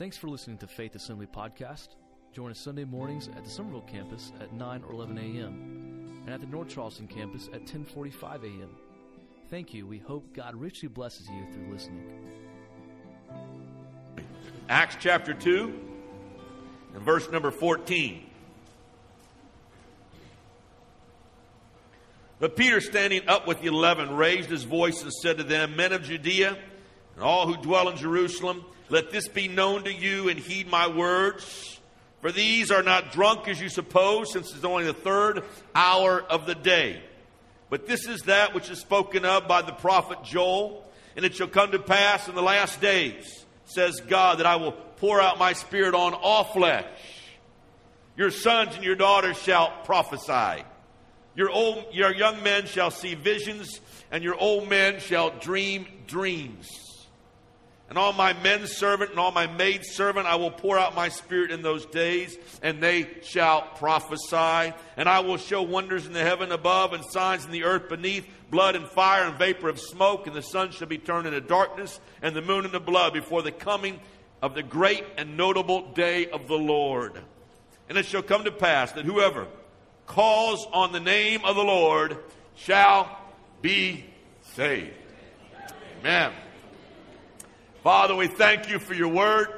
Thanks for listening to Faith Assembly Podcast. Join us Sunday mornings at the Somerville campus at 9 or 11 a.m. and at the North Charleston campus at 10:45 a.m. Thank you. We hope God richly blesses you through listening. Acts chapter 2 and verse number 14. But Peter, standing up with the eleven, raised his voice and said to them, Men of Judea, and all who dwell in Jerusalem, let this be known to you and heed my words. For these are not drunk as you suppose, since it's only the third hour of the day. But this is that which is spoken of by the prophet Joel. And it shall come to pass in the last days, says God, that I will pour out my spirit on all flesh. Your sons and your daughters shall prophesy. Your, old, your young men shall see visions, and your old men shall dream dreams. And all my men servant and all my maid servant, I will pour out my spirit in those days, and they shall prophesy. And I will show wonders in the heaven above and signs in the earth beneath, blood and fire and vapor of smoke, and the sun shall be turned into darkness, and the moon into blood before the coming of the great and notable day of the Lord. And it shall come to pass that whoever calls on the name of the Lord shall be saved. Amen. Father, we thank you for your word.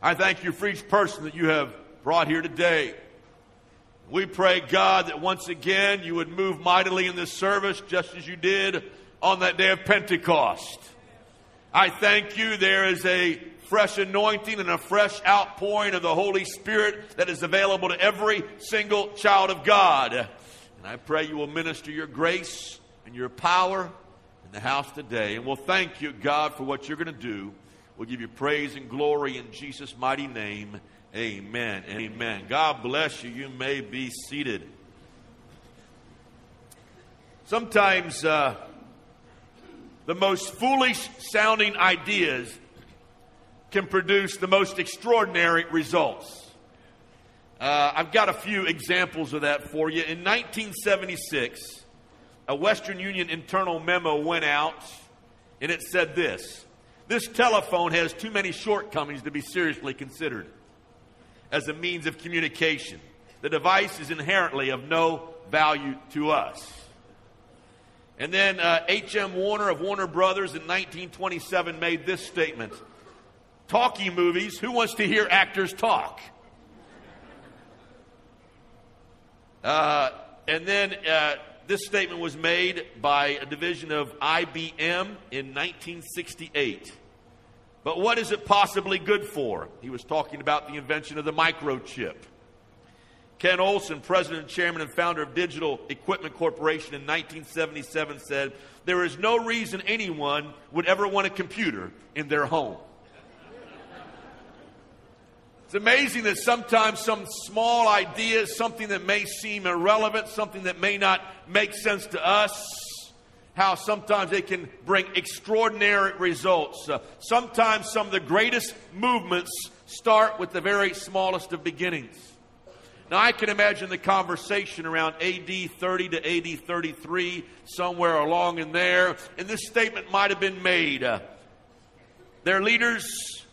I thank you for each person that you have brought here today. We pray, God, that once again you would move mightily in this service just as you did on that day of Pentecost. I thank you there is a fresh anointing and a fresh outpouring of the Holy Spirit that is available to every single child of God. And I pray you will minister your grace and your power in the house today. And we'll thank you, God, for what you're going to do. We'll give you praise and glory in Jesus' mighty name. Amen. Amen. God bless you. You may be seated. Sometimes uh, the most foolish sounding ideas can produce the most extraordinary results. Uh, I've got a few examples of that for you. In 1976, a Western Union internal memo went out and it said this This telephone has too many shortcomings to be seriously considered as a means of communication. The device is inherently of no value to us. And then H.M. Warner of Warner Brothers in 1927 made this statement Talkie movies, who wants to hear actors talk? Uh, and then uh, this statement was made by a division of IBM in 1968. But what is it possibly good for? He was talking about the invention of the microchip. Ken Olsen, president, chairman, and founder of Digital Equipment Corporation in 1977, said, There is no reason anyone would ever want a computer in their home. It's amazing that sometimes some small idea, something that may seem irrelevant, something that may not make sense to us, how sometimes they can bring extraordinary results. Uh, sometimes some of the greatest movements start with the very smallest of beginnings. Now, I can imagine the conversation around AD 30 to AD 33, somewhere along in there, and this statement might have been made. Uh, their leaders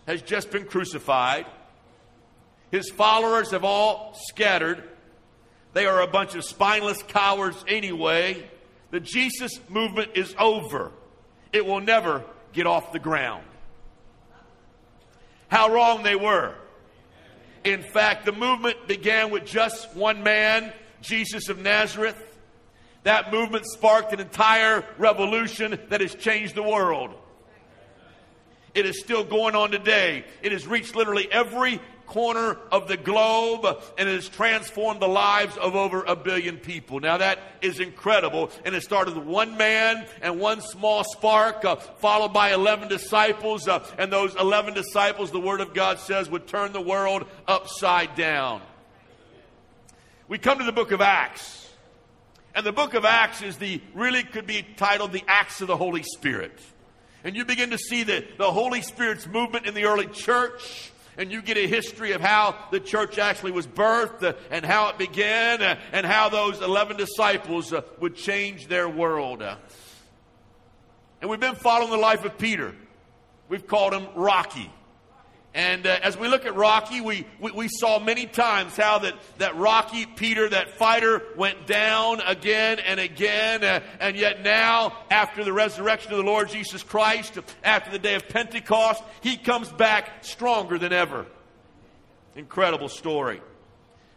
has just been crucified. His followers have all scattered. They are a bunch of spineless cowards anyway. The Jesus movement is over. It will never get off the ground. How wrong they were. In fact, the movement began with just one man, Jesus of Nazareth. That movement sparked an entire revolution that has changed the world. It is still going on today. It has reached literally every corner of the globe and it has transformed the lives of over a billion people. Now that is incredible. And it started with one man and one small spark, uh, followed by 11 disciples. Uh, and those 11 disciples, the Word of God says, would turn the world upside down. We come to the book of Acts. And the book of Acts is the, really could be titled the Acts of the Holy Spirit. And you begin to see the, the Holy Spirit's movement in the early church and you get a history of how the church actually was birthed uh, and how it began uh, and how those 11 disciples uh, would change their world. And we've been following the life of Peter. We've called him Rocky. And uh, as we look at Rocky, we, we, we, saw many times how that, that Rocky, Peter, that fighter, went down again and again. Uh, and yet now, after the resurrection of the Lord Jesus Christ, after the day of Pentecost, he comes back stronger than ever. Incredible story.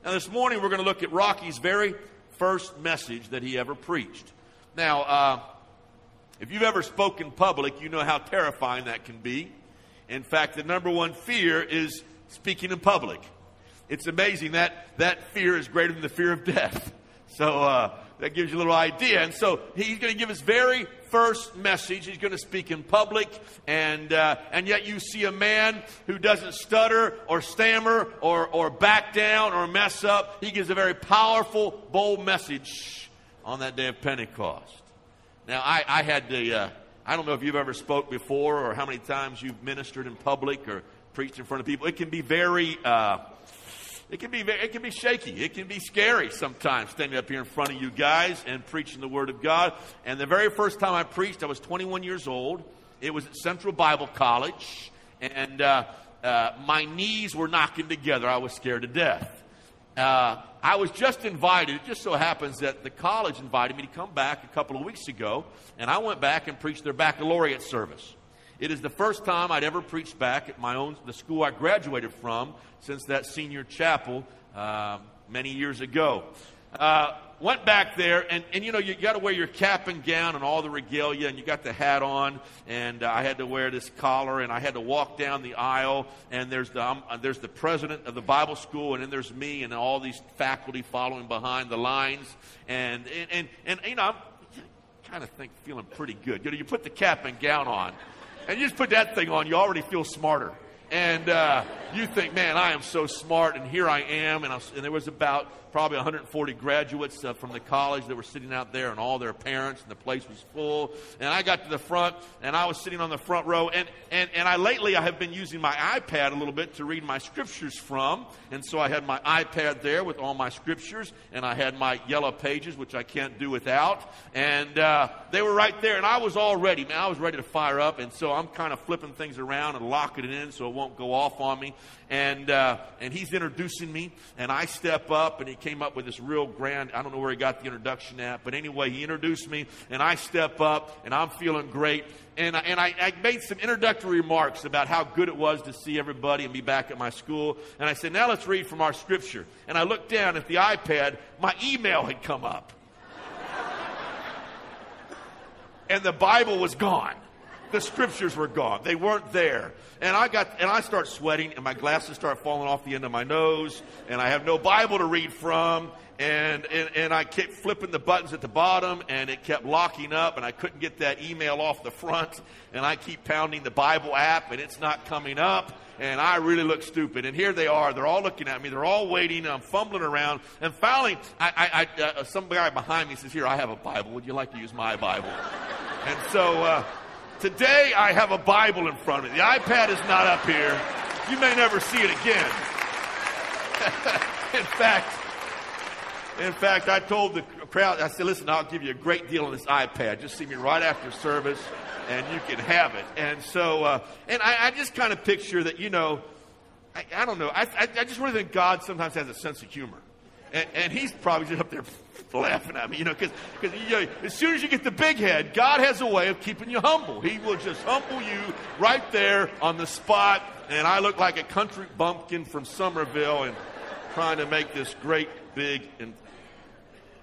Now, this morning, we're going to look at Rocky's very first message that he ever preached. Now, uh, if you've ever spoken public, you know how terrifying that can be. In fact, the number one fear is speaking in public. It's amazing that that fear is greater than the fear of death. So uh, that gives you a little idea. And so he's going to give his very first message. He's going to speak in public, and uh, and yet you see a man who doesn't stutter or stammer or or back down or mess up. He gives a very powerful, bold message on that day of Pentecost. Now I, I had the uh, I don't know if you've ever spoke before or how many times you've ministered in public or preached in front of people. It can be very, uh, it can be very, it can be shaky. It can be scary sometimes standing up here in front of you guys and preaching the Word of God. And the very first time I preached, I was 21 years old. It was at Central Bible College, and uh, uh, my knees were knocking together. I was scared to death. Uh, I was just invited. It just so happens that the college invited me to come back a couple of weeks ago, and I went back and preached their baccalaureate service. It is the first time I'd ever preached back at my own the school I graduated from since that senior chapel uh, many years ago. Uh, went back there, and, and you know, you got to wear your cap and gown and all the regalia, and you got the hat on, and uh, I had to wear this collar, and I had to walk down the aisle, and there's the, um, there's the president of the Bible school, and then there's me and all these faculty following behind the lines, and, and, and, and you know, I'm kind of think feeling pretty good. You know, you put the cap and gown on, and you just put that thing on, you already feel smarter and uh, you think, man, I am so smart, and here I am. And, I was, and there was about probably 140 graduates uh, from the college that were sitting out there, and all their parents, and the place was full. And I got to the front, and I was sitting on the front row. And, and, and I lately I have been using my iPad a little bit to read my scriptures from. And so I had my iPad there with all my scriptures, and I had my yellow pages, which I can't do without. And uh, they were right there, and I was all ready. Man, I was ready to fire up. And so I'm kind of flipping things around and locking it in so it won't go off on me and uh, and he's introducing me, and I step up, and he came up with this real grand. I don't know where he got the introduction at, but anyway, he introduced me, and I step up, and I'm feeling great, and and I, I made some introductory remarks about how good it was to see everybody and be back at my school, and I said, now let's read from our scripture, and I looked down at the iPad, my email had come up, and the Bible was gone the scriptures were gone. They weren't there. And I got and I start sweating and my glasses start falling off the end of my nose and I have no Bible to read from and, and, and I kept flipping the buttons at the bottom and it kept locking up and I couldn't get that email off the front and I keep pounding the Bible app and it's not coming up and I really look stupid. And here they are. They're all looking at me. They're all waiting. And I'm fumbling around. And finally, I, I, I uh, some guy behind me says, Here, I have a Bible. Would you like to use my Bible? and so uh, Today I have a Bible in front of me. The iPad is not up here. You may never see it again. in fact, in fact, I told the crowd, I said, listen, I'll give you a great deal on this iPad. Just see me right after service and you can have it. And so, uh, and I, I just kind of picture that, you know, I, I don't know. I, I, I just really think God sometimes has a sense of humor. And, and he's probably just up there laughing at me, you know, because you know, as soon as you get the big head, God has a way of keeping you humble. He will just humble you right there on the spot. And I look like a country bumpkin from Somerville and trying to make this great big and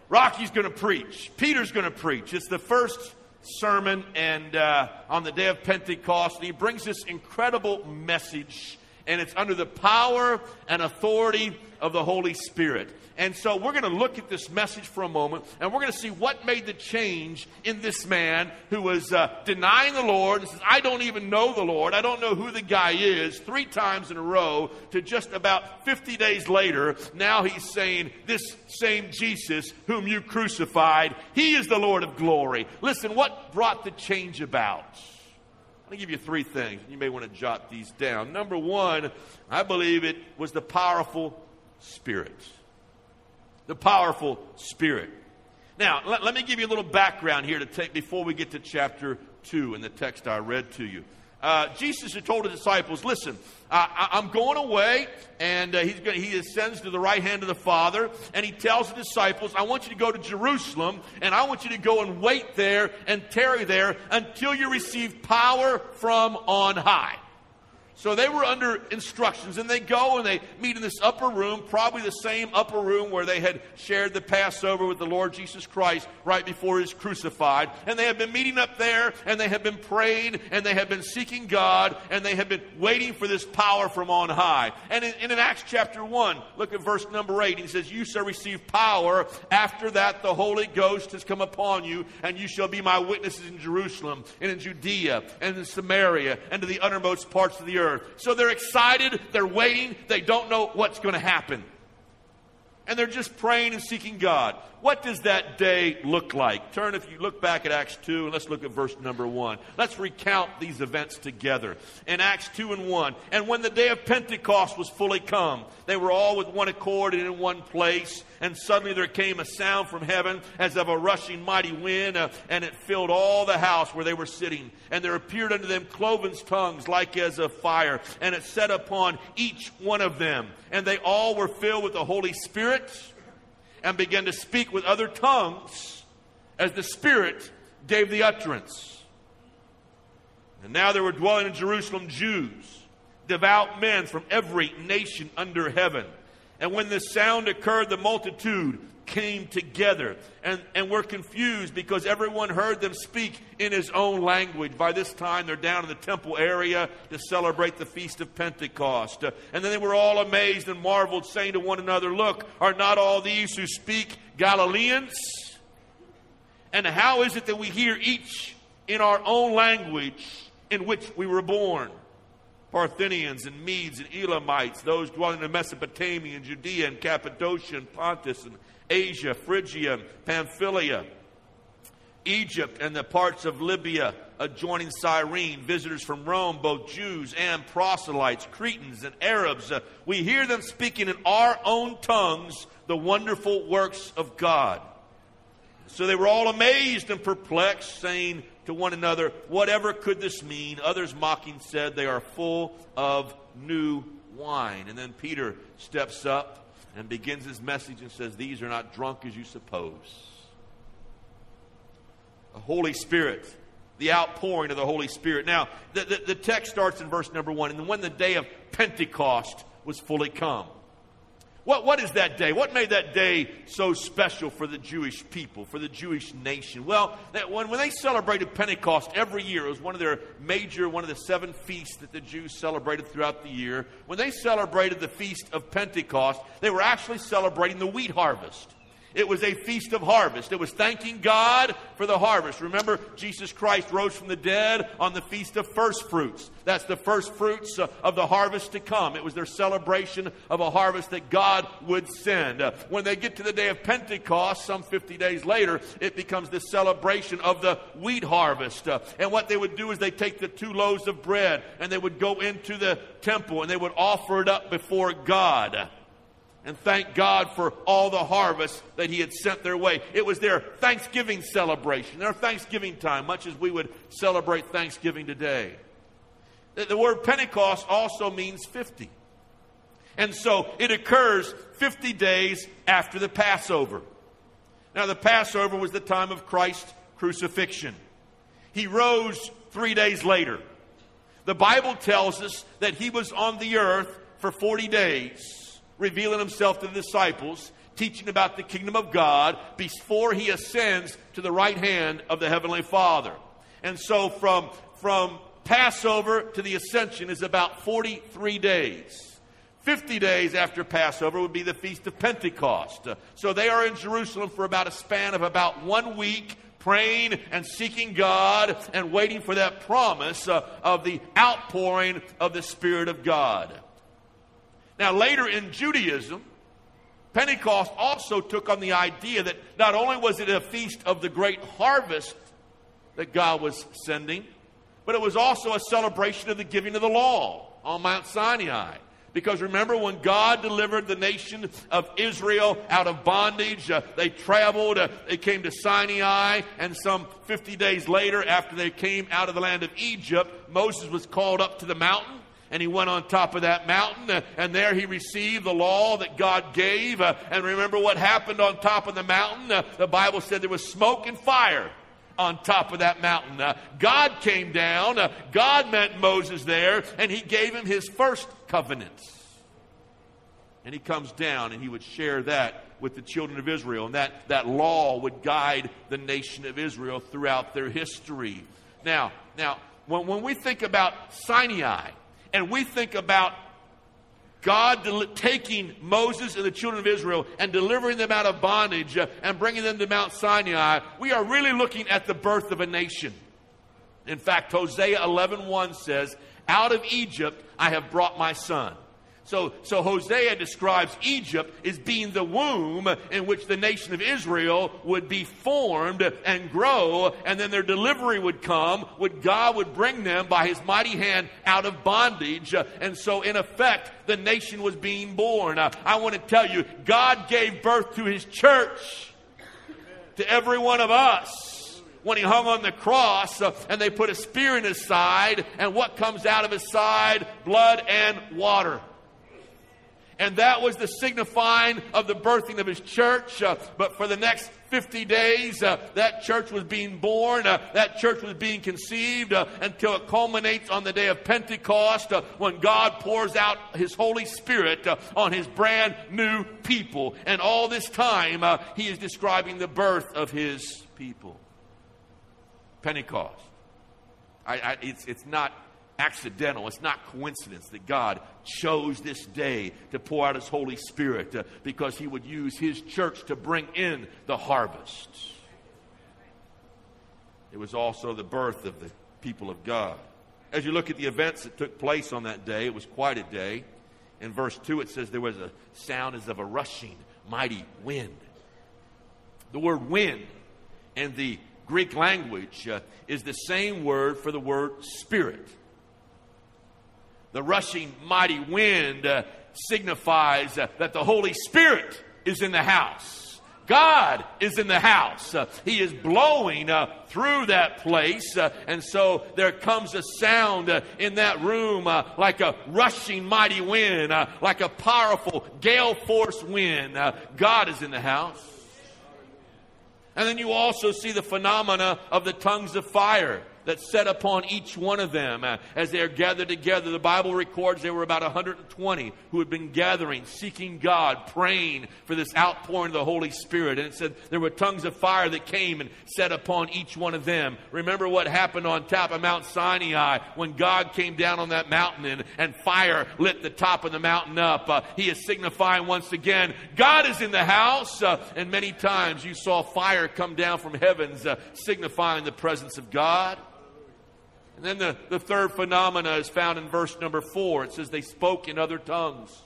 Rocky's going to preach. Peter's going to preach. It's the first sermon and uh, on the day of Pentecost, and he brings this incredible message, and it's under the power and authority of the Holy Spirit. And so we're going to look at this message for a moment and we're going to see what made the change in this man who was uh, denying the Lord and says, I don't even know the Lord. I don't know who the guy is three times in a row to just about 50 days later. Now he's saying, This same Jesus whom you crucified, he is the Lord of glory. Listen, what brought the change about? I'm going to give you three things. And you may want to jot these down. Number one, I believe it was the powerful Spirit the powerful Spirit. Now, let, let, me give you a little background here to take before we get to chapter 2 in the text I read to you. Uh, Jesus had told the disciples, listen, I, am going away, and uh, he's going, he ascends to the right hand of the Father, and he tells the disciples, I want you to go to Jerusalem, and I want you to go and wait there and tarry there until you receive power from on high. So they were under instructions, and they go and they meet in this upper room, probably the same upper room where they had shared the Passover with the Lord Jesus Christ right before he was crucified. And they have been meeting up there, and they have been praying, and they have been seeking God, and they have been waiting for this power from on high. And in, in Acts chapter 1, look at verse number 8. He says, You shall receive power. After that, the Holy Ghost has come upon you, and you shall be my witnesses in Jerusalem, and in Judea, and in Samaria, and to the uttermost parts of the earth earth. So they're excited, they're waiting, they don't know what's going to happen. And they're just praying and seeking God. What does that day look like? Turn, if you look back at Acts 2, and let's look at verse number 1. Let's recount these events together. In Acts 2 and 1, and when the day of Pentecost was fully come, they were all with one accord and in one place. And suddenly there came a sound from heaven as of a rushing mighty wind, uh, and it filled all the house where they were sitting. And there appeared unto them cloven tongues like as of fire, and it set upon each one of them. And they all were filled with the Holy Spirit and began to speak with other tongues as the Spirit gave the utterance. And now there were dwelling in Jerusalem Jews, devout men from every nation under heaven. And when the sound occurred, the multitude came together and, and were confused because everyone heard them speak in his own language. By this time, they're down in the temple area to celebrate the feast of Pentecost. Uh, and then they were all amazed and marveled, saying to one another, Look, are not all these who speak Galileans? And how is it that we hear each in our own language in which we were born? Parthians and Medes and Elamites, those dwelling in Mesopotamia and Judea and Cappadocia and Pontus and Asia, Phrygia, Pamphylia, Egypt, and the parts of Libya adjoining Cyrene, visitors from Rome, both Jews and proselytes, Cretans and Arabs. Uh, we hear them speaking in our own tongues the wonderful works of God. So they were all amazed and perplexed, saying to one another, Whatever could this mean? Others mocking said, They are full of new wine. And then Peter steps up and begins his message and says, These are not drunk as you suppose. The Holy Spirit, the outpouring of the Holy Spirit. Now, the, the, the text starts in verse number one. And when the day of Pentecost was fully come. What, what is that day? What made that day so special for the Jewish people, for the Jewish nation? Well, that when, when they celebrated Pentecost every year, it was one of their major, one of the seven feasts that the Jews celebrated throughout the year. When they celebrated the feast of Pentecost, they were actually celebrating the wheat harvest. It was a feast of harvest. It was thanking God for the harvest. Remember, Jesus Christ rose from the dead on the feast of first fruits. That's the first fruits uh, of the harvest to come. It was their celebration of a harvest that God would send. Uh, when they get to the day of Pentecost, some 50 days later, it becomes the celebration of the wheat harvest. Uh, and what they would do is they take the two loaves of bread and they would go into the temple and they would offer it up before God and thank God for all the harvest that He had sent their way. It was their Thanksgiving celebration, their Thanksgiving time, much as we would celebrate Thanksgiving today. The word Pentecost also means 50. And so it occurs 50 days after the Passover. Now, the Passover was the time of Christ's crucifixion. He rose three days later. The Bible tells us that he was on the earth for 40 days revealing himself to the disciples, teaching about the kingdom of God before he ascends to the right hand of the heavenly Father. And so from, from Passover to the ascension is about 43 days. 50 days after Passover would be the Feast of Pentecost. So they are in Jerusalem for about a span of about one week, praying and seeking God and waiting for that promise uh, of the outpouring of the Spirit of God. Now, later in Judaism, Pentecost also took on the idea that not only was it a feast of the great harvest that God was sending, but it was also a celebration of the giving of the law on Mount Sinai. Because remember when God delivered the nation of Israel out of bondage, uh, they traveled, uh, they came to Sinai, and some 50 days later, after they came out of the land of Egypt, Moses was called up to the mountain. And he went on top of that mountain, uh, and there he received the law that God gave. Uh, and remember what happened on top of the mountain? Uh, the Bible said there was smoke and fire on top of that mountain. God came down, God met Moses there, and he gave him his first covenant. And he comes down and he would share that with the children of Israel, and that, that law would guide the nation of Israel throughout their history. Now, now when, when we think about Sinai and we think about God del- taking Moses and the children of Israel and delivering them out of bondage uh, and bringing them to Mount Sinai, we are really looking at the birth of a nation. In fact, Hosea 11:1 says, "Out of Egypt I have brought my son." So, so Hosea describes Egypt as being the womb in which the nation of Israel would be formed and grow, and then their delivery would come, would God would bring them by his mighty hand out of bondage. And so, in effect, the nation was being born. I want to tell you, God gave birth to his church, to every one of us when he hung on the cross uh, and they put a spear in his side, and what comes out of his side? Blood and water. And that was the signifying of the birthing of his church. Uh, but for the next 50 days, uh, that church was being born. Uh, that church was being conceived uh, until it culminates on the day of Pentecost uh, when God pours out his Holy Spirit uh, on his brand new people. And all this time, he is describing the birth of his people. Pentecost. I, I, it's, it's not accidental. It's not coincidence that God chose this day to pour out His Holy Spirit uh, because He would use His church to bring in the harvest. It was also the birth of the people of God. As you look at the events that took place on that day, it was quite a day. In verse 2, it says there was a sound as of a rushing, mighty wind. The word wind in the Greek language uh, is the same word for the word spirit. The rushing mighty wind uh, signifies uh, that the Holy Spirit is in the house. God is in the house. Uh, he is blowing uh, through that place. Uh, and so there comes a sound uh, in that room like a rushing mighty wind, like a powerful gale force wind. God is in the house. And then you also see the phenomena of the tongues of fire that set upon each one of them uh, as they are gathered together. The Bible records there were about 120 who had been gathering, seeking God, praying for this outpouring of the Holy Spirit. And it said there were tongues of fire that came and set upon each one of them. Remember what happened on top of Mount Sinai when God came down on that mountain and, and fire lit the top of the mountain up. Uh, he is signifying once again, God is in the house. Uh, and many times you saw fire come down from heavens, uh, signifying the presence of God. And then the, the third phenomena is found in verse number four. It says they spoke in other tongues.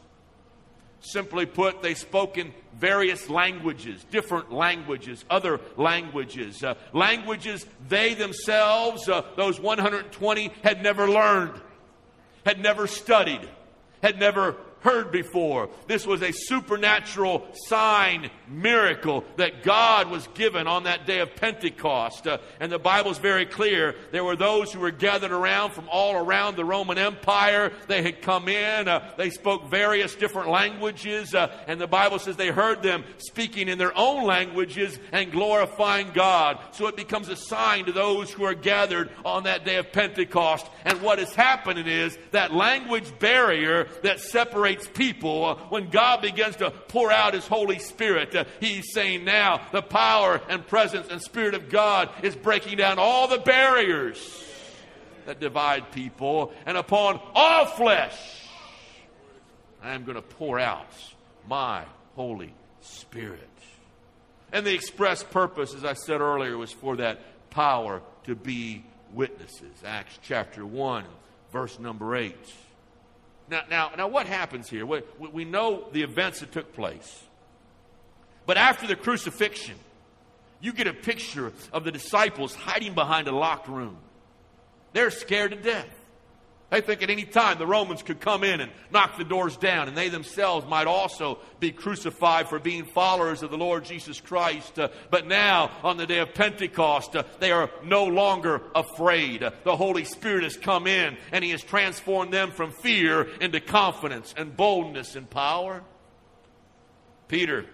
Simply put, they spoke in various languages, different languages, other languages, uh, languages they themselves, uh, those 120, had never learned, had never studied, had never heard before. This was a supernatural sign, miracle that God was given on that day of Pentecost. Uh, and the Bible's very clear. There were those who were gathered around from all around the Roman Empire. They had come in. Uh, they spoke various different languages. Uh, and the Bible says they heard them speaking in their own languages and glorifying God. So it becomes a sign to those who are gathered on that day of Pentecost. And what is happening is that language barrier that separates separates people. Uh, when God begins to pour out His Holy Spirit, uh, He's saying now the power and presence and Spirit of God is breaking down all the barriers that divide people. And upon all flesh, I am going to pour out my Holy Spirit. And the express purpose, as I said earlier, was for that power to be witnesses. Acts chapter 1, verse number 8. Now, now, now what happens here? We, we know the events that took place. But after the crucifixion, you get a picture of the disciples hiding behind a locked room. They're scared to death. They think at any time the Romans could come in and knock the doors down, and they themselves might also be crucified for being followers of the Lord Jesus Christ. Uh, but now, on the day of Pentecost, uh, they are no longer afraid. Uh, the Holy Spirit has come in, and He has transformed them from fear into confidence and boldness and power. Peter,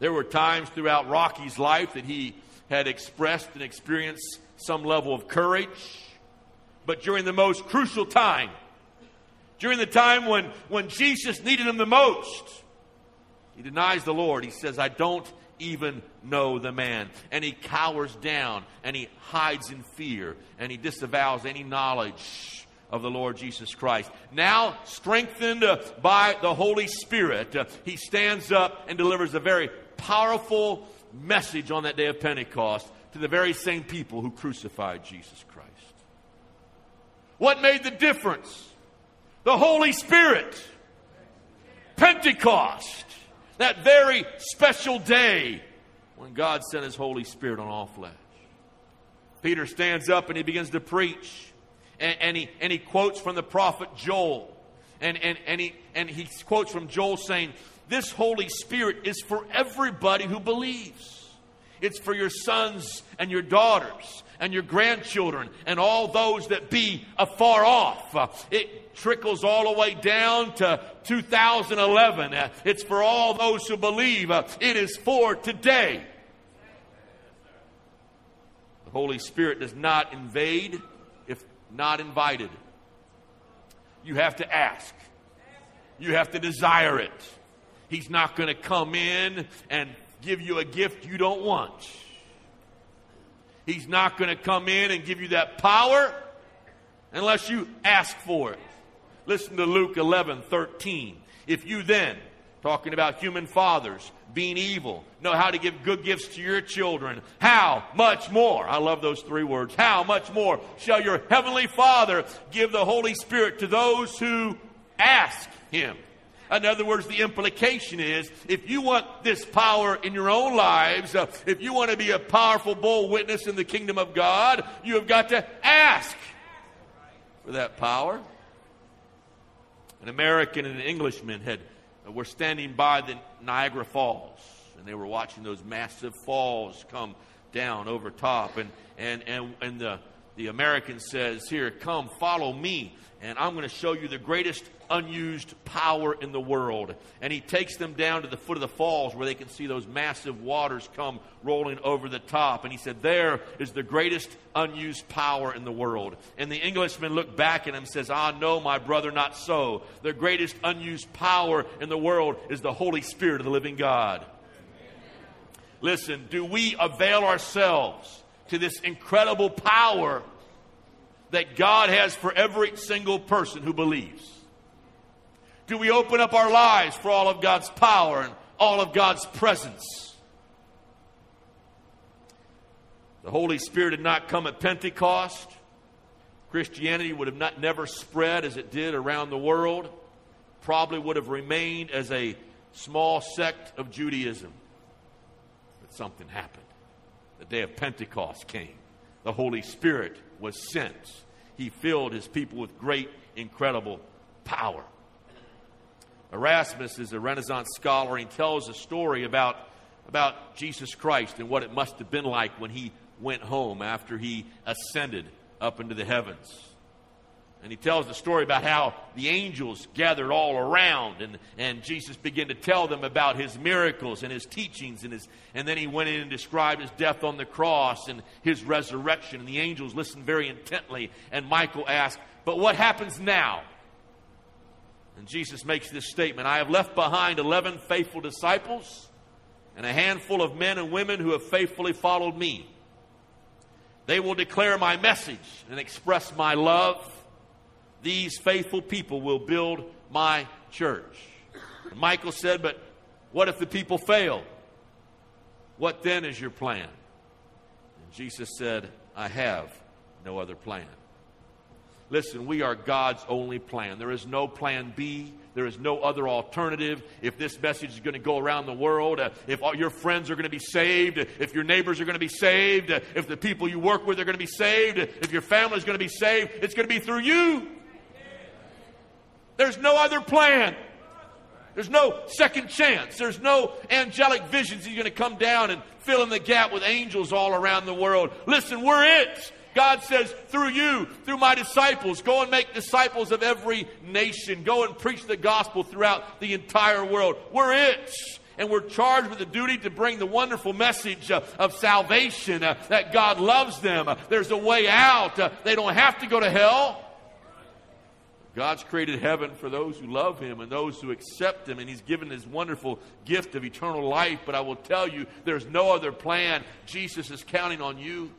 there were times throughout Rocky's life that he had expressed and experienced some level of courage but during the most crucial time, during the time when, when Jesus needed him the most, he denies the Lord. He says, I don't even know the man. And he cowers down and he hides in fear and he disavows any knowledge of the Lord Jesus Christ. Now, strengthened uh, by the Holy Spirit, uh, he stands up and delivers a very powerful message on that day of Pentecost to the very same people who crucified Jesus Christ. What made the difference? The Holy Spirit. Pentecost. That very special day when God sent His Holy Spirit on all flesh. Peter stands up and he begins to preach. And, and, he, and he quotes from the prophet Joel. And, and, and, he, and he quotes from Joel saying, This Holy Spirit is for everybody who believes. It's for your sons and your daughters and your grandchildren and all those that be afar off. Uh, it trickles all the way down to 2011. Uh, it's for all those who believe. Uh, it is for today. The Holy Spirit does not invade if not invited. You have to ask. You have to desire it. He's not going to come in and give you a gift you don't want. He's not going to come in and give you that power unless you ask for it. Listen to Luke 11 13. If you then, talking about human fathers, being evil, know how to give good gifts to your children, how much more, I love those three words, how much more shall your heavenly Father give the Holy Spirit to those who ask Him? In other words, the implication is if you want this power in your own lives, uh, if you want to be a powerful, bold witness in the kingdom of God, you have got to ask for that power. An American and an Englishman had uh, were standing by the Niagara Falls, and they were watching those massive falls come down over top. And and and, and the the American says, "Here, come, follow me." and I'm going to show you the greatest unused power in the world. And he takes them down to the foot of the falls where they can see those massive waters come rolling over the top. And he said, There is the greatest unused power in the world. And the Englishman looked back at him and says, Ah, no, my brother, not so. The greatest unused power in the world is the Holy Spirit of the living God. Listen, do we avail ourselves to this incredible power? that God has for every single person who believes? Do we open up our lives for all of God's power and all of God's presence? The Holy Spirit had not come at Pentecost. Christianity would have not never spread as it did around the world. Probably would have remained as a small sect of Judaism. But something happened. The day of Pentecost came. The Holy Spirit was sent. He filled his people with great, incredible power. Erasmus is a Renaissance scholar and tells a story about, about Jesus Christ and what it must have been like when he went home after he ascended up into the heavens. And he tells the story about how the angels gathered all around and, and Jesus began to tell them about his miracles and his teachings. And, his, and then he went in and described his death on the cross and his resurrection. And the angels listened very intently. And Michael asked, But what happens now? And Jesus makes this statement I have left behind 11 faithful disciples and a handful of men and women who have faithfully followed me. They will declare my message and express my love these faithful people will build my church. Michael said, But what if the people fail? What then is your plan? And Jesus said, I have no other plan. Listen, we are God's only plan. There is no plan B. There is no other alternative. If this message is going to go around the world, uh, if all your friends are going to be saved, uh, if your neighbors are going to be saved, uh, if the people you work with are going to be saved, uh, if your family is going to be saved, it's going to be through you. There's no other plan. There's no second chance. There's no angelic visions. He's going to come down and fill in the gap with angels all around the world. Listen, we're it. God says, through you, through my disciples, go and make disciples of every nation. Go and preach the gospel throughout the entire world. We're it. And we're charged with the duty to bring the wonderful message uh, of salvation uh, that God loves them. Uh, there's a way out. Uh, they don't have to go to hell. God's created heaven for those who love Him and those who accept Him, and He's given His wonderful gift of eternal life. But I will tell you, there's no other plan. Jesus is counting on you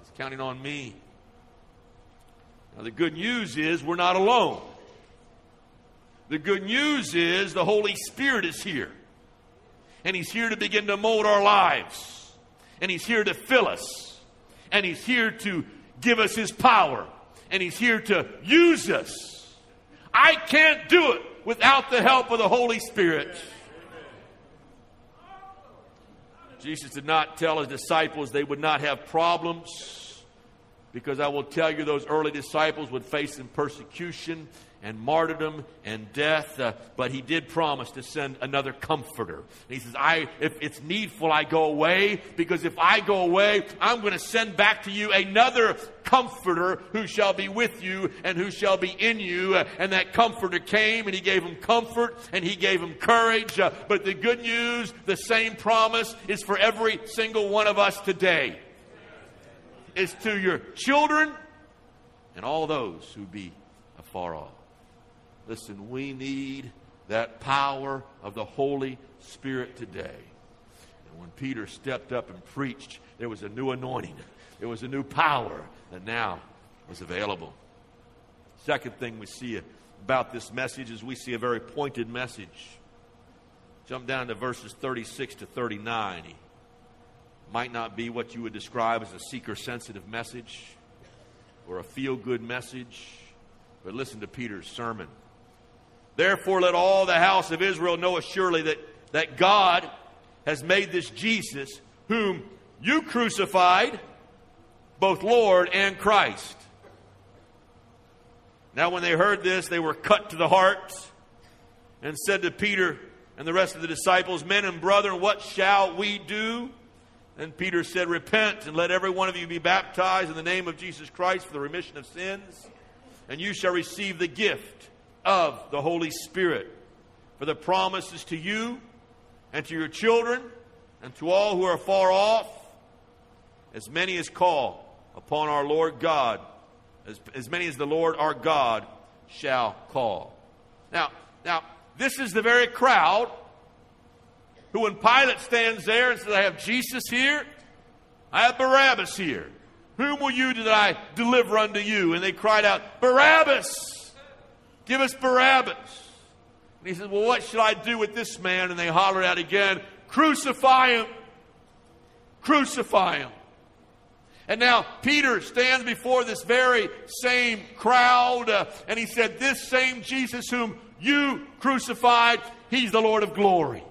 He's counting on me. Now, the good news is we're not alone. The good news is the Holy Spirit is here. And He's here to begin to mold our lives. And He's here to fill us. And He's here to give us His power. And He's here to use us. I can't do it without the help of the Holy Spirit. Jesus did not tell his disciples they would not have problems because I will tell you those early disciples would face some persecution and martyrdom and death, uh, but he did promise to send another comforter. And he says, I, if it's needful, I go away, because if I go away, I'm going to send back to you another comforter who shall be with you and who shall be in you. Uh, and that comforter came and he gave him comfort and he gave him courage. Uh, but the good news, the same promise is for every single one of us today is to your children and all those who be afar off. Listen, we need that power of the Holy Spirit today. And when Peter stepped up and preached, there was a new anointing, there was a new power that now was available. Second thing we see about this message is we see a very pointed message. Jump down to verses 36 to 39 might not be what you would describe as a seeker sensitive message or a feel good message, but listen to Peter's sermon. Therefore, let all the house of Israel know assuredly that, that God has made this Jesus, whom you crucified, both Lord and Christ. Now, when they heard this, they were cut to the heart and said to Peter and the rest of the disciples, Men and brethren, what shall we do? And Peter said, Repent and let every one of you be baptized in the name of Jesus Christ for the remission of sins, and you shall receive the gift of the Holy Spirit. For the promise is to you and to your children and to all who are far off, as many as call upon our Lord God, as, as many as the Lord our God shall call. Now, now, this is the very crowd who, when Pilate stands there and says, I have Jesus here, I have Barabbas here. Whom will you that I deliver unto you? And they cried out, Barabbas! Give us Barabbas. And he said, Well, what should I do with this man? And they hollered out again, Crucify him! Crucify him! And now Peter stands before this very same crowd, uh, and he said, This same Jesus whom you crucified, he's the Lord of glory.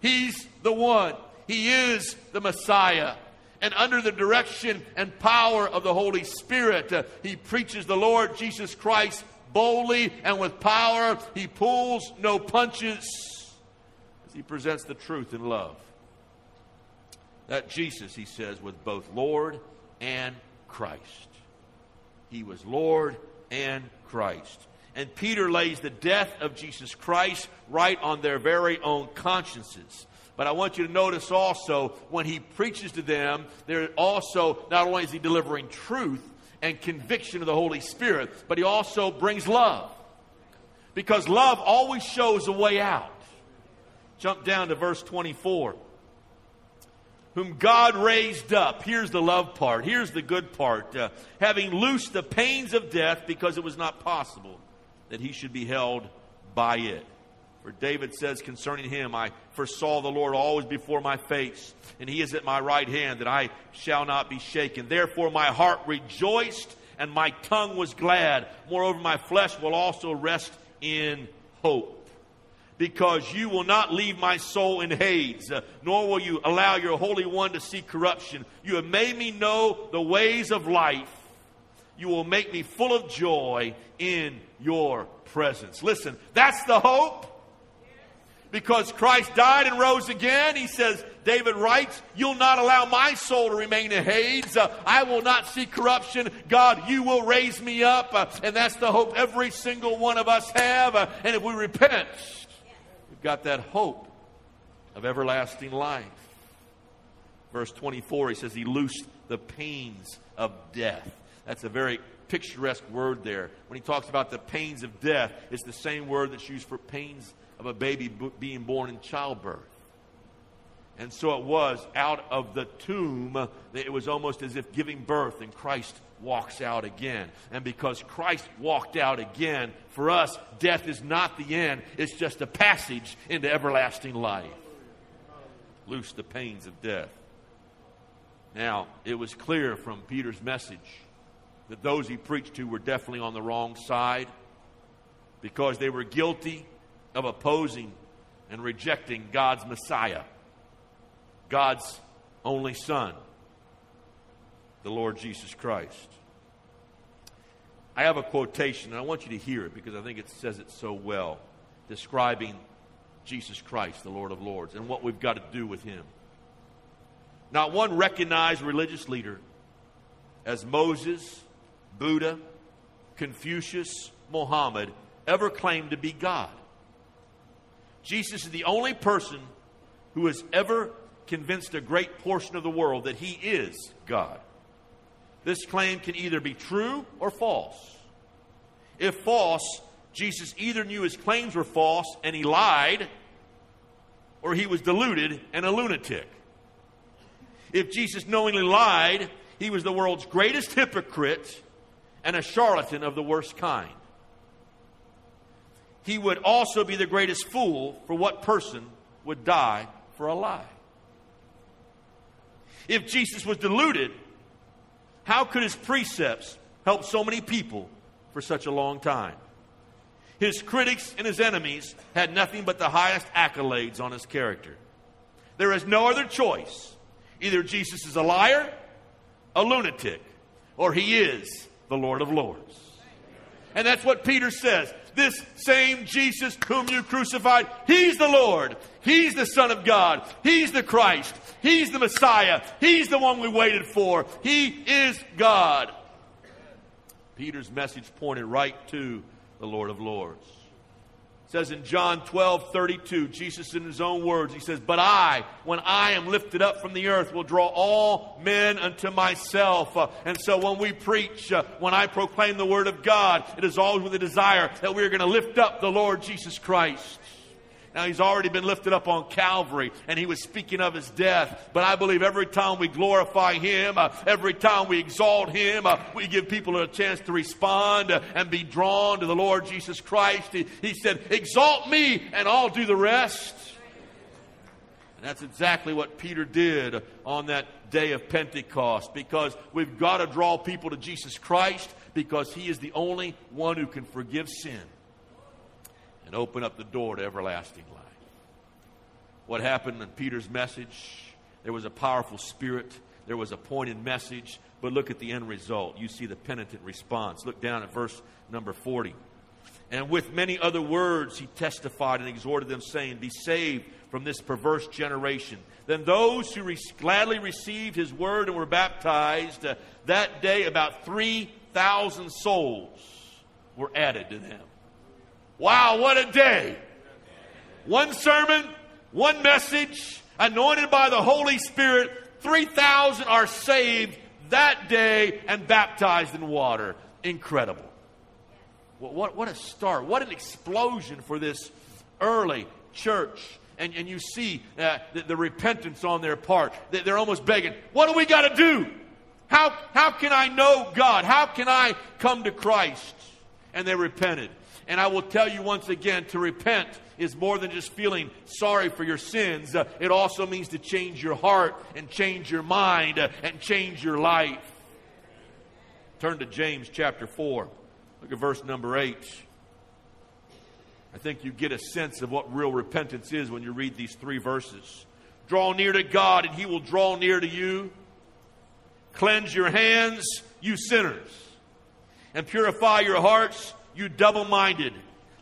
He's the one. He is the Messiah. And under the direction and power of the Holy Spirit, uh, he preaches the Lord Jesus Christ boldly and with power. He pulls no punches as he presents the truth in love. That Jesus, he says, was both Lord and Christ. He was Lord and Christ. And Peter lays the death of Jesus Christ right on their very own consciences. But I want you to notice also when he preaches to them, there also not only is he delivering truth and conviction of the Holy Spirit, but he also brings love. Because love always shows a way out. Jump down to verse 24 whom God raised up. Here's the love part. Here's the good part. Uh, having loosed the pains of death because it was not possible that he should be held by it. For David says concerning him, I foresaw the Lord always before my face, and he is at my right hand, that I shall not be shaken. Therefore my heart rejoiced, and my tongue was glad. Moreover, my flesh will also rest in hope. Because you will not leave my soul in Hades, uh, nor will you allow your Holy One to see corruption. You have made me know the ways of life. You will make me full of joy in your presence. Listen, that's the hope. Because Christ died and rose again, he says, David writes, You'll not allow my soul to remain in Hades. Uh, I will not see corruption. God, you will raise me up. Uh, and that's the hope every single one of us have. Uh, and if we repent, we've got that hope of everlasting life. Verse 24, he says, He loosed the pains of death. That's a very picturesque word there. When he talks about the pains of death, it's the same word that's used for pains of a baby b- being born in childbirth. And so it was out of the tomb, that it was almost as if giving birth, and Christ walks out again. And because Christ walked out again, for us, death is not the end, it's just a passage into everlasting life. Loose the pains of death. Now, it was clear from Peter's message that those he preached to were definitely on the wrong side because they were guilty of opposing and rejecting God's Messiah, God's only Son, the Lord Jesus Christ. I have a quotation, and I want you to hear it because I think it says it so well, describing Jesus Christ, the Lord of Lords, and what we've got to do with him. Not one recognized religious leader as Moses, Buddha, Confucius, Mohammed ever claimed to be God. Jesus is the only person who has ever convinced a great portion of the world that he is God. This claim can either be true or false. If false, Jesus either knew his claims were false and he lied, or he was deluded and a lunatic. If Jesus knowingly lied, he was the world's greatest hypocrite and a charlatan of the worst kind. He would also be the greatest fool for what person would die for a lie. If Jesus was deluded, how could his precepts help so many people for such a long time? His critics and his enemies had nothing but the highest accolades on his character. There is no other choice. Either Jesus is a liar, a lunatic, or he is the Lord of Lords. And that's what Peter says. This same Jesus whom you crucified, he's the Lord. He's the Son of God. He's the Christ. He's the Messiah. He's the one we waited for. He is God. Peter's message pointed right to the Lord of Lords. It says in John 12, 32, Jesus in his own words, he says, But I, when I am lifted up from the earth, will draw all men unto myself. Uh, and so when we preach, uh, when I proclaim the word of God, it is always with a desire that we are going to lift up the Lord Jesus Christ. Now, he's already been lifted up on Calvary, and he was speaking of his death. But I believe every time we glorify him, uh, every time we exalt him, uh, we give people a chance to respond uh, and be drawn to the Lord Jesus Christ. He, he said, Exalt me, and I'll do the rest. And that's exactly what Peter did on that day of Pentecost because we've got to draw people to Jesus Christ because he is the only one who can forgive sin and open up the door to everlasting life. What happened in Peter's message? There was a powerful spirit, there was a pointed message, but look at the end result. You see the penitent response. Look down at verse number 40. And with many other words, he testified and exhorted them, saying, Be saved from this perverse generation. Then those who re- gladly received his word and were baptized, uh, that day about 3,000 souls were added to them. Wow, what a day! One sermon, one message, anointed by the Holy Spirit. 3,000 are saved that day and baptized in water. Incredible. What, what, what a start. What an explosion for this early church. And, and you see uh, the, the repentance on their part. They're almost begging, What do we got to do? How, how can I know God? How can I come to Christ? And they repented. And I will tell you once again to repent is more than just feeling sorry for your sins. Uh, it also means to change your heart and change your mind uh, and change your life. Turn to James chapter 4. Look at verse number 8. I think you get a sense of what real repentance is when you read these three verses. Draw near to God, and He will draw near to you. Cleanse your hands, you sinners. And purify your hearts, you double minded.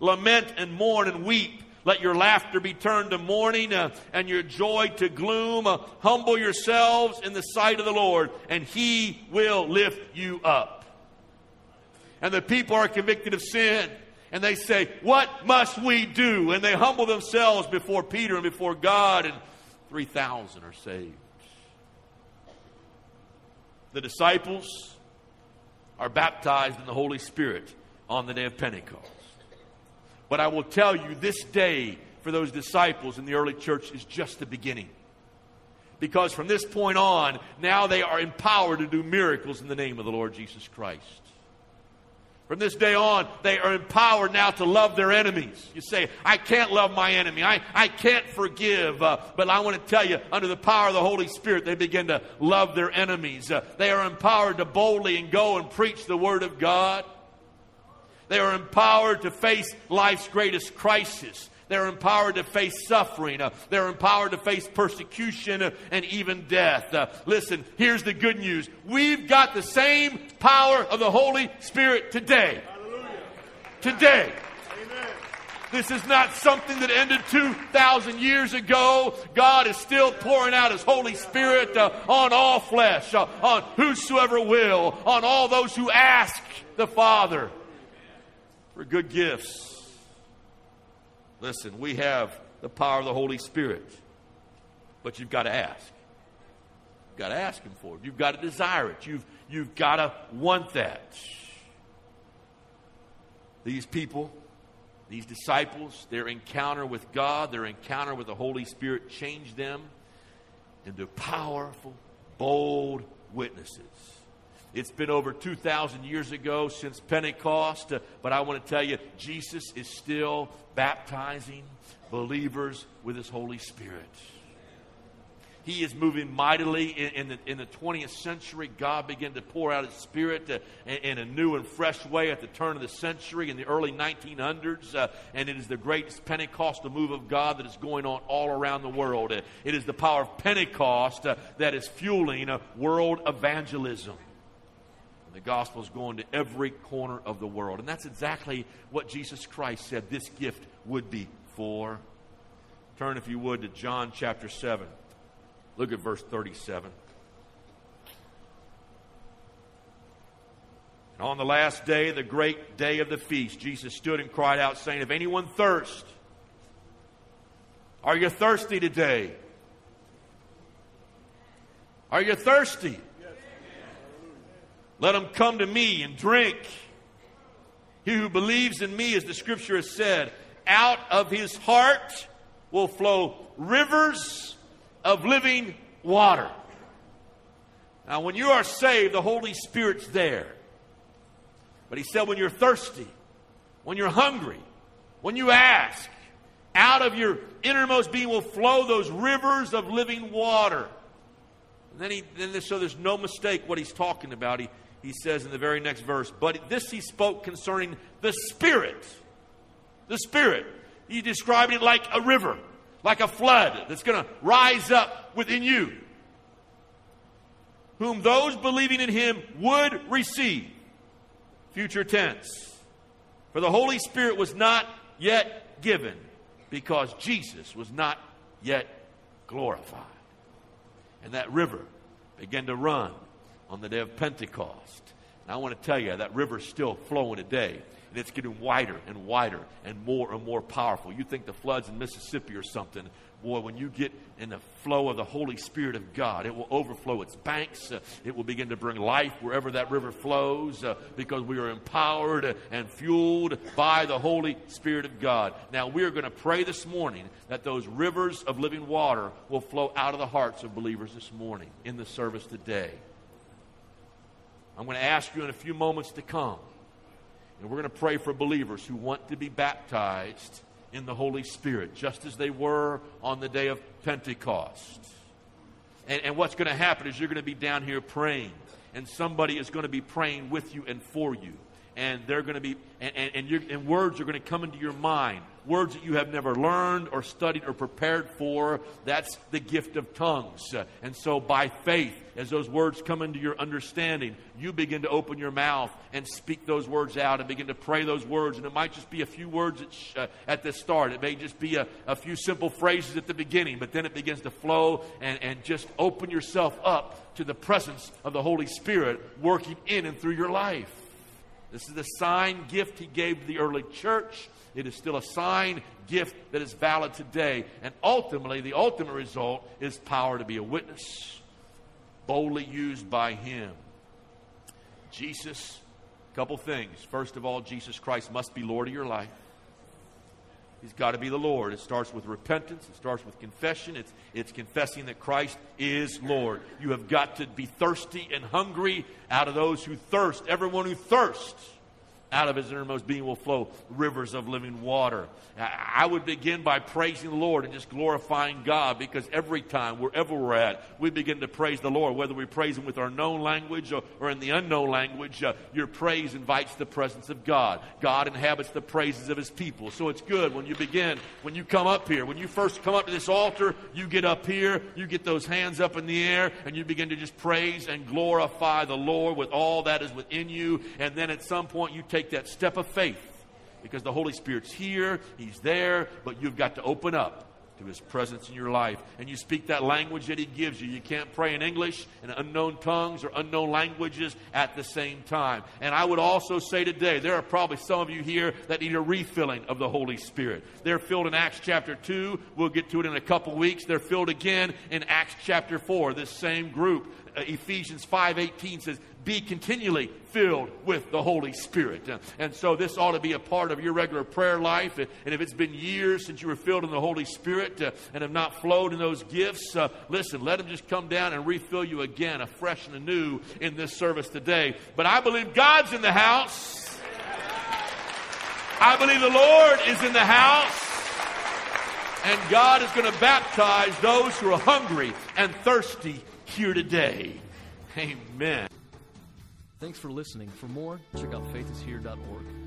Lament and mourn and weep. Let your laughter be turned to mourning uh, and your joy to gloom. Uh, humble yourselves in the sight of the Lord, and he will lift you up. And the people are convicted of sin and they say, What must we do? And they humble themselves before Peter and before God, and 3,000 are saved. The disciples are baptized in the Holy Spirit on the day of Pentecost. But I will tell you, this day for those disciples in the early church is just the beginning. Because from this point on, now they are empowered to do miracles in the name of the Lord Jesus Christ. From this day on, they are empowered now to love their enemies. You say, I can't love my enemy. I, I can't forgive. Uh, but I want to tell you, under the power of the Holy Spirit, they begin to love their enemies. Uh, they are empowered to boldly and go and preach the Word of God. They are empowered to face life's greatest crisis. They're empowered to face suffering. Uh, they're empowered to face persecution uh, and even death. Uh, listen, here's the good news. We've got the same power of the Holy Spirit today. Hallelujah. Today. Amen. This is not something that ended 2,000 years ago. God is still pouring out His Holy Spirit uh, on all flesh, uh, on whosoever will, on all those who ask the Father for good gifts. Listen, we have the power of the Holy Spirit, but you've got to ask. You've got to ask Him for it. You've got to desire it. You've, you've got to want that. These people, these disciples, their encounter with God, their encounter with the Holy Spirit changed them into powerful, bold witnesses. It's been over 2,000 years ago since Pentecost, uh, but I want to tell you, Jesus is still baptizing believers with His Holy Spirit. He is moving mightily in, in, the, in the 20th century. God began to pour out His Spirit uh, in, in, a new and fresh way at the turn of the century in the early 1900s. Uh, and it is the greatest Pentecostal move of God that is going on all around the world. Uh, it is the power of Pentecost uh, that is fueling world evangelism. The gospel is going to every corner of the world. And that's exactly what Jesus Christ said this gift would be for. Turn, if you would, to John chapter 7. Look at verse 37. And on the last day, the great day of the feast, Jesus stood and cried out, saying, If anyone thirst, are you thirsty today? Are you thirsty? Let him come to me and drink. He who believes in me, as the scripture has said, out of his heart will flow rivers of living water. Now, when you are saved, the Holy Spirit's there. But he said, when you're thirsty, when you're hungry, when you ask, out of your innermost being will flow those rivers of living water. And then he, then so there's no mistake what he's talking about. He, he says in the very next verse, But this he spoke concerning the Spirit. The Spirit. He described it like a river, like a flood that's going to rise up within you, whom those believing in him would receive. Future tense. For the Holy Spirit was not yet given because Jesus was not yet glorified. And that river began to run on the day of Pentecost. And I want to tell you, that river's still flowing today. And it's getting wider and wider and more and more powerful. You think the floods in Mississippi or something. Boy, when you get in the flow of the Holy Spirit of God, it will overflow its banks. Uh, it will begin to bring life wherever that river flows uh, because we are empowered and fueled by the Holy Spirit of God. Now, we are going to pray this morning that those rivers of living water will flow out of the hearts of believers this morning in the service today. I'm going to ask you in a few moments to come. And we're going to pray for believers who want to be baptized in the Holy Spirit, just as they were on the day of Pentecost. And, and what's going to happen is you're going to be down here praying, and somebody is going to be praying with you and for you. and they're going to be, and, and, and, and words are going to come into your mind. Words that you have never learned or studied or prepared for. That's the gift of tongues. And so by faith, as those words come into your understanding, you begin to open your mouth and speak those words out and begin to pray those words. And it might just be a few words at, sh- uh, at the start. It may just be a, a few simple phrases at the beginning, but then it begins to flow and, and just open yourself up to the presence of the Holy Spirit working in and through your life. This is the sign gift he gave to the early church. It is still a sign gift that is valid today. And ultimately, the ultimate result is power to be a witness, boldly used by him. Jesus, a couple things. First of all, Jesus Christ must be Lord of your life. He's got to be the Lord. It starts with repentance. It starts with confession. It's, it's confessing that Christ is Lord. You have got to be thirsty and hungry out of those who thirst. Everyone who thirsts out of his innermost being will flow rivers of living water. I would begin by praising the Lord and just glorifying God because every time, wherever we're at, we begin to praise the Lord. Whether we praise Him with our known language or, or in the unknown language, uh, your praise invites the presence of God. God inhabits the praises of His people. So it's good when you begin, when you come up here, when you first come up to this altar, you get up here, you get those hands up in the air, and you begin to just praise and glorify the Lord with all that is within you. And then at some point, you take that step of faith because the Holy Spirit's here, He's there, but you've got to open up to His presence in your life. And you speak that language that He gives you. You can't pray in English and unknown tongues or unknown languages at the same time. And I would also say today, there are probably some of you here that need a refilling of the Holy Spirit. They're filled in Acts chapter 2. We'll get to it in a couple weeks. They're filled again in Acts chapter 4. This same group. Uh, Ephesians 5:18 says, "Be continually filled with the Holy Spirit." Uh, and so this ought to be a part of your regular prayer life. And if it's been years since you were filled in the Holy Spirit uh, and have not flowed in those gifts, uh, listen, let them just come down and refill you again, afresh and anew, in this service today. But I believe God's in the house. I believe the Lord is in the house. And God is going to baptize those who are hungry and thirsty here today. Amen. Thanks for listening. For more, check out faithishere.org.